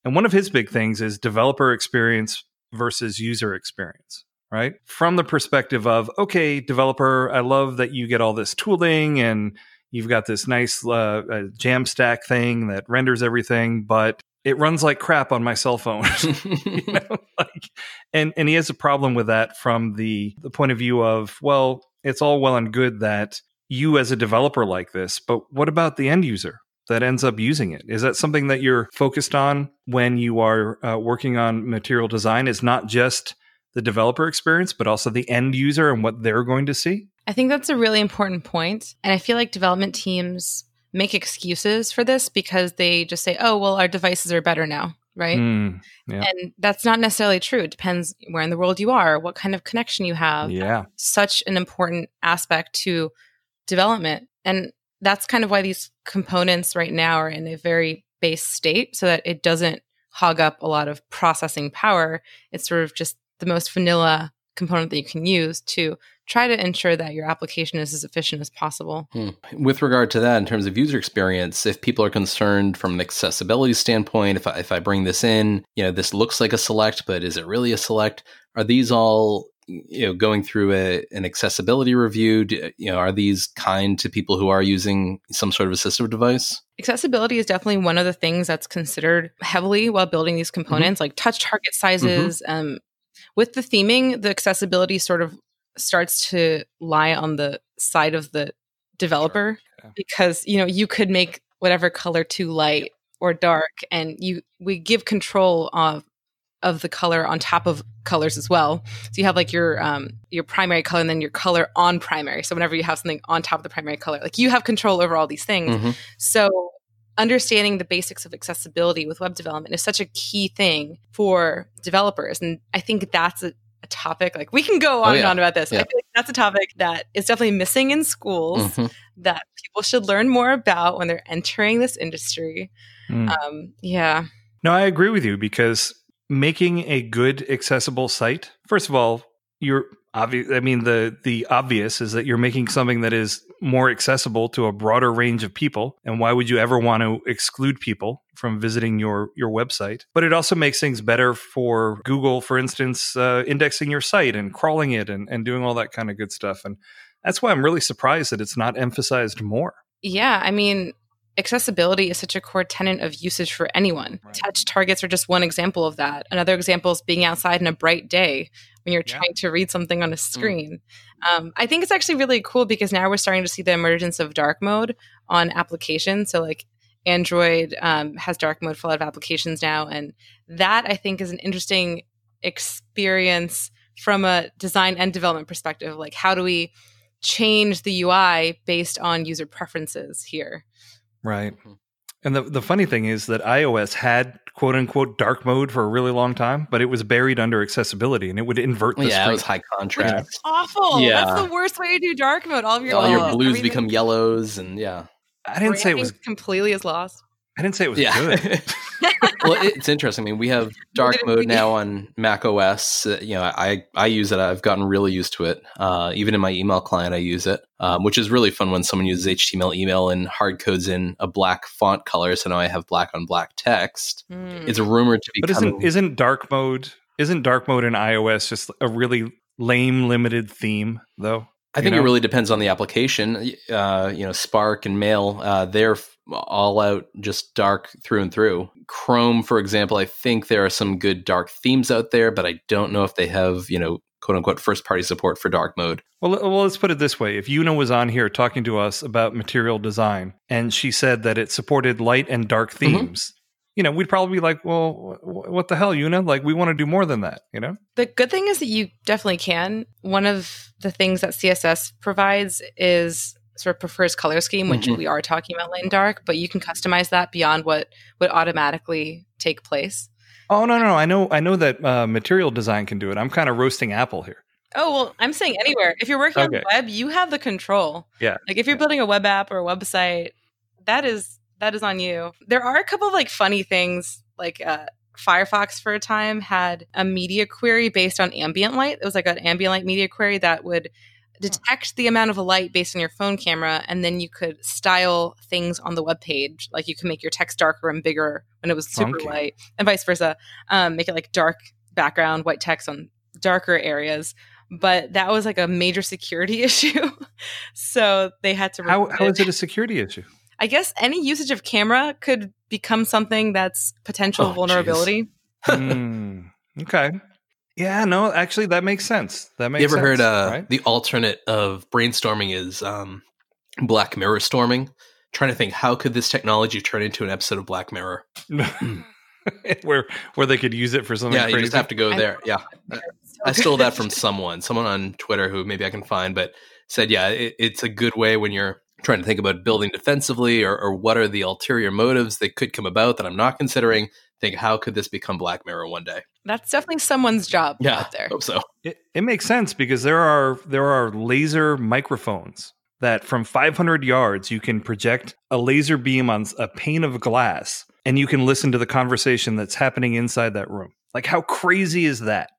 And one of his big things is developer experience versus user experience, right? From the perspective of, okay, developer, I love that you get all this tooling and you've got this nice uh, uh, Jamstack thing that renders everything, but it runs like crap on my cell phone. <laughs> you <laughs> know, like, and and he has a problem with that from the the point of view of, well, it's all well and good that you as a developer like this, but what about the end user? that ends up using it? Is that something that you're focused on when you are uh, working on material design? Is not just the developer experience, but also the end user and what they're going to see? I think that's a really important point. And I feel like development teams make excuses for this because they just say, oh, well, our devices are better now, right? Mm, yeah. And that's not necessarily true. It depends where in the world you are, what kind of connection you have. yeah. Such an important aspect to development. And that's kind of why these components right now are in a very base state so that it doesn't hog up a lot of processing power. It's sort of just the most vanilla component that you can use to try to ensure that your application is as efficient as possible. Hmm. With regard to that, in terms of user experience, if people are concerned from an accessibility standpoint, if I, if I bring this in, you know, this looks like a select, but is it really a select? Are these all you know going through a, an accessibility review? Do, you know, are these kind to people who are using some sort of assistive device? Accessibility is definitely one of the things that's considered heavily while building these components, like touch target sizes. Um, with the theming, the accessibility sort of starts to lie on the side of the developer Sure. Okay. because you know you could make whatever color too light or dark, and you we give control of of the color on top of colors as well. So you have like your um your primary color and then your color on primary. So whenever you have something on top of the primary color, like you have control over all these things. Mhm. So, understanding the basics of accessibility with web development is such a key thing for developers. And I think that's a, a topic, like we can go on Oh, and on about this. I feel like that's a topic that is definitely missing in schools Mhm. that people should learn more about when they're entering this industry. Mm. Um, yeah. No, I agree with you because making a good accessible site, first of all, you're obvious. I mean, the the obvious is that you're making something that is more accessible to a broader range of people. And why would you ever want to exclude people from visiting your your website? But it also makes things better for Google, for instance, uh, indexing your site and crawling it and, and doing all that kind of good stuff. And that's why I'm really surprised that it's not emphasized more. Yeah. I mean, accessibility is such a core tenet of usage for anyone. Right. Touch targets are just one example of that. Another example is being outside in a bright day when you're Yeah. trying to read something on a screen. Um, I think it's actually really cool because now we're starting to see the emergence of dark mode on applications. So, like, Android um, has dark mode for a lot of applications now. And that I think is an interesting experience from a design and development perspective. Like, how do we change the UI based on user preferences here? Right. Mhm. And the the funny thing is that iOS had quote unquote dark mode for a really long time, but it was buried under accessibility and it would invert the Yeah, it was high contrast. <laughs> Awful. Yeah. That's the worst way to do dark mode. All of your All your blues everything- become yellows, and yeah, I didn't say it was completely as lost. I didn't say it was yeah. good. <laughs> well, it's interesting. I mean, we have <laughs> dark mode now on Mac OS. Uh, you know, I I use it. I've gotten really used to it. Uh, even in my email client, I use it, um, which is really fun when someone uses HTML email and hard codes in a black font color. So now I have black on black text. Hmm. It's rumored to be But isn't isn't dark mode isn't dark mode in iOS just a really lame limited theme though? I think know? it really depends on the application. Uh, you know, Spark and Mail, uh, they're all out just dark through and through. Chrome, for example, I think there are some good dark themes out there, but I don't know if they have, you know, quote unquote first party support for dark mode. Well, well, let's put it this way: if Una was on here talking to us about material design, and she said that it supported light and dark Mhm. themes, you know, we'd probably be like, well, wh- what the hell, Una? Like, we want to do more than that, you know? The good thing is that you definitely can. One of the things that CSS provides is sort of prefers color scheme, which Mhm. we are talking about light and dark, but you can customize that beyond what would automatically take place. Oh no, no, no. I know, I know that uh, material design can do it. I'm kind of roasting Apple here. Oh well, I'm saying anywhere. If you're working on the web, you have the control. Yeah. Like if you're building a web app or a website, that is that is on you. There are a couple of like funny things, like uh Firefox for a time had a media query based on ambient light. It was like an ambient light media query that would detect the amount of light based on your phone camera, and then you could style things on the web page. Like you can make your text darker and bigger when it was super Funky. light, and vice versa. Um, make it like dark background, white text on darker areas. But that was like a major security <laughs> issue, so they had to. How, how is it a security issue? I guess any usage of camera could become something that's potential Oh, vulnerability. Hmm, <laughs> okay. Yeah, no, actually, that makes sense. That makes you ever sense, heard uh, right? the alternate of brainstorming is um, Black Mirror storming? Trying to think how could this technology turn into an episode of Black Mirror? <laughs> where where they could use it for something yeah, crazy. you just have to go I- there. Yeah, <laughs> I stole that from someone, someone on Twitter who maybe I can find, but said, yeah, it, it's a good way when you're trying to think about building mm-hmm. defensively or, or what are the ulterior motives that could come about that I'm not considering. Think, how could this become Black Mirror one day? That's definitely someone's job Yeah, out there. hope so. It, it makes sense because there are there are laser microphones that from 500 yards you can project a laser beam on a pane of glass and you can listen to the conversation that's happening inside that room. Like how crazy is that?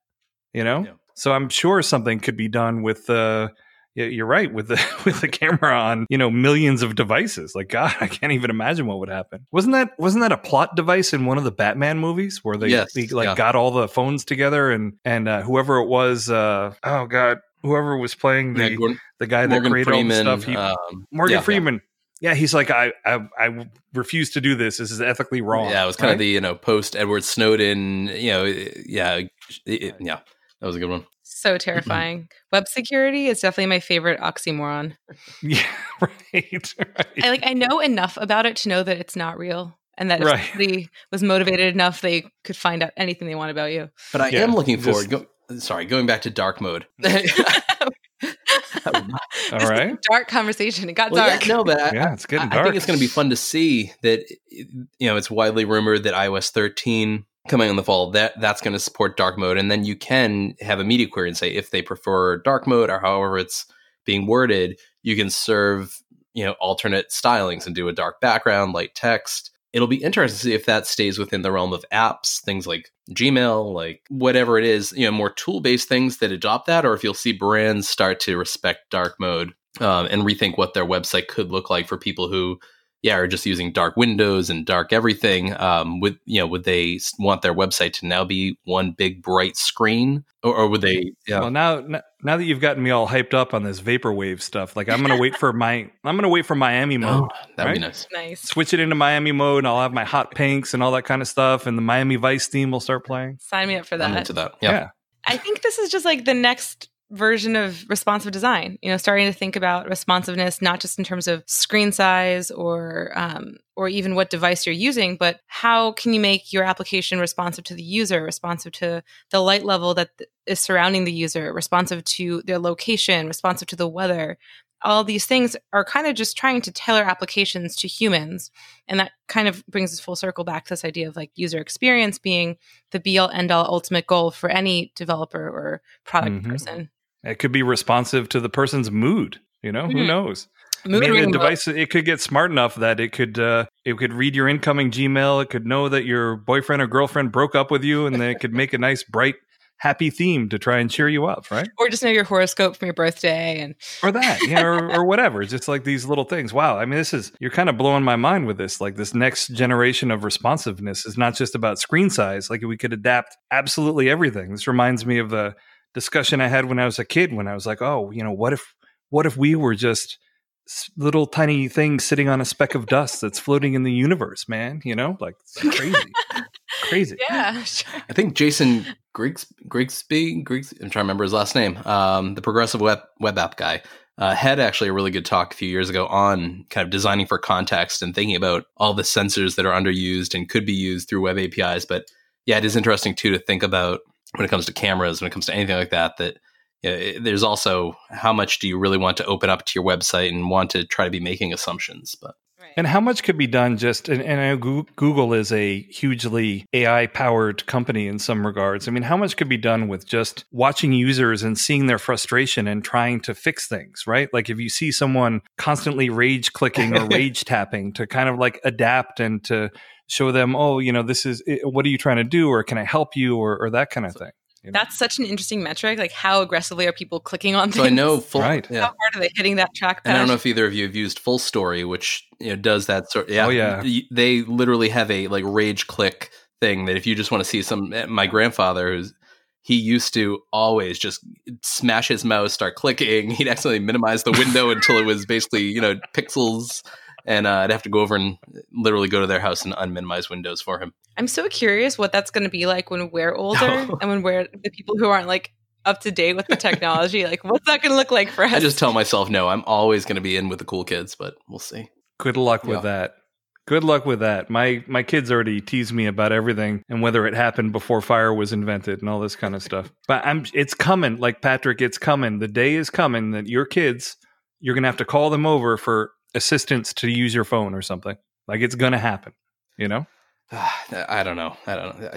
You know? Yeah. So I'm sure something could be done with the yeah, you're right with the <laughs> with the camera on you know millions of devices. Like God, I can't even imagine what would happen. Wasn't that wasn't that a plot device in one of the Batman movies where they, Yes, they, like yeah. got all the phones together and and uh, whoever it was, uh, oh God, whoever was playing the Yeah, Gordon- the guy that Morgan created Freeman. all the stuff, he, um, Morgan yeah, Freeman. Yeah. he's like I, I I refuse to do this. This is ethically wrong. yeah it was kind right? of the you know post Edward Snowden. You know, yeah, it- yeah, that was a good one. So mm-hmm. terrifying. Web security is definitely my favorite oxymoron. <laughs> yeah right. <laughs> right. I like I know enough about it to know that it's not real. And that if Right. somebody was motivated enough, they could find out anything they want about you. But I Yeah, am looking just- forward. Go, sorry, going back to dark mode. <laughs> all This right. is a dark conversation. It got Well, yeah, dark. no, but I, Yeah, it's getting I, I think it's going to be fun to see that you know it's widely rumored that iOS 13 coming in the fall that that's going to support dark mode, and then you can have a media query and say if they prefer dark mode or however it's being worded, you can serve you know alternate stylings and do a dark background, light text. It'll be interesting to see if that stays within the realm of apps, things like Gmail, like whatever it is, you know, more tool based things that adopt that, or if you'll see brands start to respect dark mode um, and rethink what their website could look like for people who yeah are just using dark windows and dark everything um, would you know would they want their website to now be one big bright screen or, or would they yeah Well, now now that you've gotten me all hyped up on this vaporwave stuff, like I'm gonna wait for my I'm gonna wait for Miami <laughs> mode. oh, that'd be nice Nice. Switch it into Miami mode, and I'll have my hot pinks and all that kind of stuff, and the Miami Vice theme will start playing. Sign me up for i'm that. into that yeah, I think this is just like the next version of responsive design. You know, starting to think about responsiveness not just in terms of screen size or um, or even what device you're using, but how can you make your application responsive to the user, responsive to the light level that is surrounding the user, responsive to their location, responsive to the weather. All these things are kind of just trying to tailor applications to humans. And that kind of brings us full circle back to this idea of like user experience being the be all end all ultimate goal for any developer or product Mhm. person. It could be responsive to the person's mood. You know, who Mhm. knows? Mood Maybe ring device it could get smart enough that it could uh, it could read your incoming Gmail. It could know that your boyfriend or girlfriend broke up with you, and then it could make a nice, bright, happy theme to try and cheer you up, right? or just know your horoscope from your birthday and or that, yeah, or, or whatever. It's just like these little things. Wow. I mean, this is, you're kind of blowing my mind with this. Like, this next generation of responsiveness is not just about screen size. Like, we could adapt absolutely everything. This reminds me of the discussion I had when I was a kid, when I was like, oh, you know, what if, what if we were just little tiny things sitting on a speck of dust that's floating in the universe, man? You know, like, it's crazy. <laughs> crazy. yeah, <laughs> sure. i think jason griggs grigsby griggs i'm trying to remember his last name um, the progressive web web app guy uh, had actually a really good talk a few years ago on kind of designing for context and thinking about all the sensors that are underused and could be used through web APIs. But yeah, it is interesting too to think about when it comes to cameras, when it comes to anything like that, that you know, it, there's also how much do you really want to open up to your website and want to try to be making assumptions. But and how much could be done just, and, and I know Google is a hugely AI powered company in some regards. I mean, how much could be done with just watching users and seeing their frustration and trying to fix things, right? Like if you see someone constantly rage clicking or <laughs> rage tapping to kind of like adapt and to show them, oh, you know, this is, what are you trying to do? Or can I help you? Or, or that kind of thing. You know? That's such an interesting metric. Like, how aggressively are people clicking on things? So I know full. Right. Yeah. How hard are they hitting that trackpad? And I don't know if either of you have used FullStory, which you know does that sort. Yeah. Oh yeah. They literally have a like rage click thing that if you just want to see some. Eh, my grandfather, who's he used to always just smash his mouse, start clicking. <laughs> He'd accidentally minimize the window until it was basically you know pixels and uh, I'd have to go over and literally go to their house and unminimize windows for him. I'm so curious what that's going to be like when we're older <laughs> oh. and when we're the people who aren't like up to date with the technology. like, what's that going to look like for us? I just tell myself, no, I'm always going to be in with the cool kids, but we'll see. Good luck yeah. with that. Good luck with that. My my kids already tease me about everything and whether it happened before fire was invented and all this kind of stuff. But I'm it's coming, like Patrick, it's coming. The day is coming that your kids, you're gonna have to call them over for assistance to use your phone or something. Like it's going to happen, you know? <sighs> I don't know. I don't know.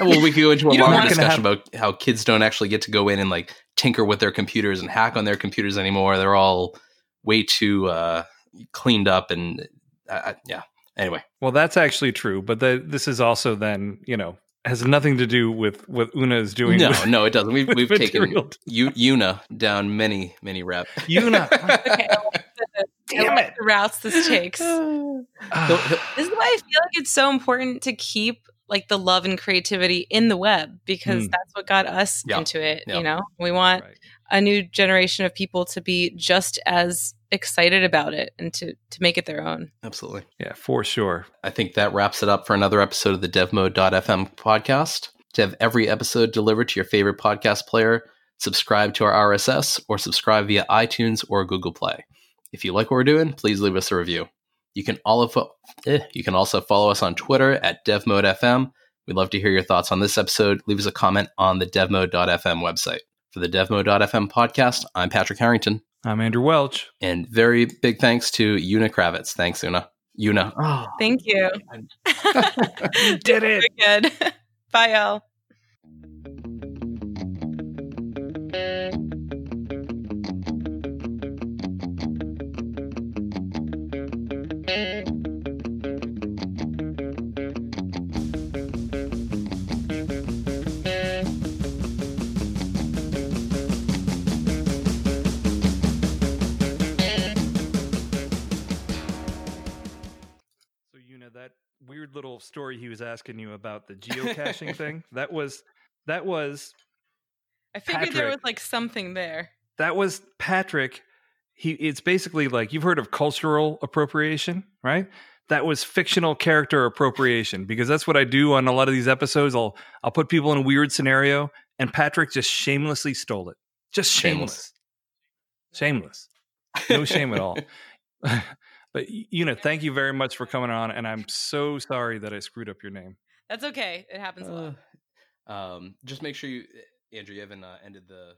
<laughs> well, we could go into a longer discussion have... about how kids don't actually get to go in and like tinker with their computers and hack on their computers anymore. They're all way too uh, cleaned up and uh, yeah. Anyway, well, that's actually true, but the, this is also then you know has nothing to do with what Una is doing. No, with, no, it doesn't. We've, we've taken U, Una down many, many reps. Una. <laughs> okay, Damn it. The routes this takes. this is why I feel like it's so important to keep like the love and creativity in the web because mm. that's what got us yep. into it. Yep. You know, we want right. a new generation of people to be just as excited about it and to to make it their own. Absolutely. Yeah, for sure. I think that wraps it up for another episode of the devmode.fm podcast. To have every episode delivered to your favorite podcast player, subscribe to our RSS or subscribe via iTunes or Google Play. If you like what we're doing, please leave us a review. You can all of, eh, you can also follow us on Twitter at devmodefm. We'd love to hear your thoughts on this episode. Leave us a comment on the devmode.fm website. For the devmode.fm podcast, I'm Patrick Harrington. I'm Andrew Welch. And very big thanks to Una Kravitz. Thanks, Una. Una. Oh. Thank you. <laughs> did it. <laughs> Good. <laughs> Bye, y'all. Weird little story he was asking you about the geocaching thing. <laughs> That was that was I figured Patrick. there was like something there. That was Patrick. He it's basically like you've heard of cultural appropriation, right? That was fictional character appropriation because that's what I do on a lot of these episodes. I'll I'll put people in a weird scenario and Patrick just shamelessly stole it. Just shameless. Shameless. No shame at all. <laughs> But you know, thank you very much for coming on, and I'm so sorry that I screwed up your name. That's okay. It happens a lot. Uh, um, just make sure you, Andrew, you haven't uh, ended the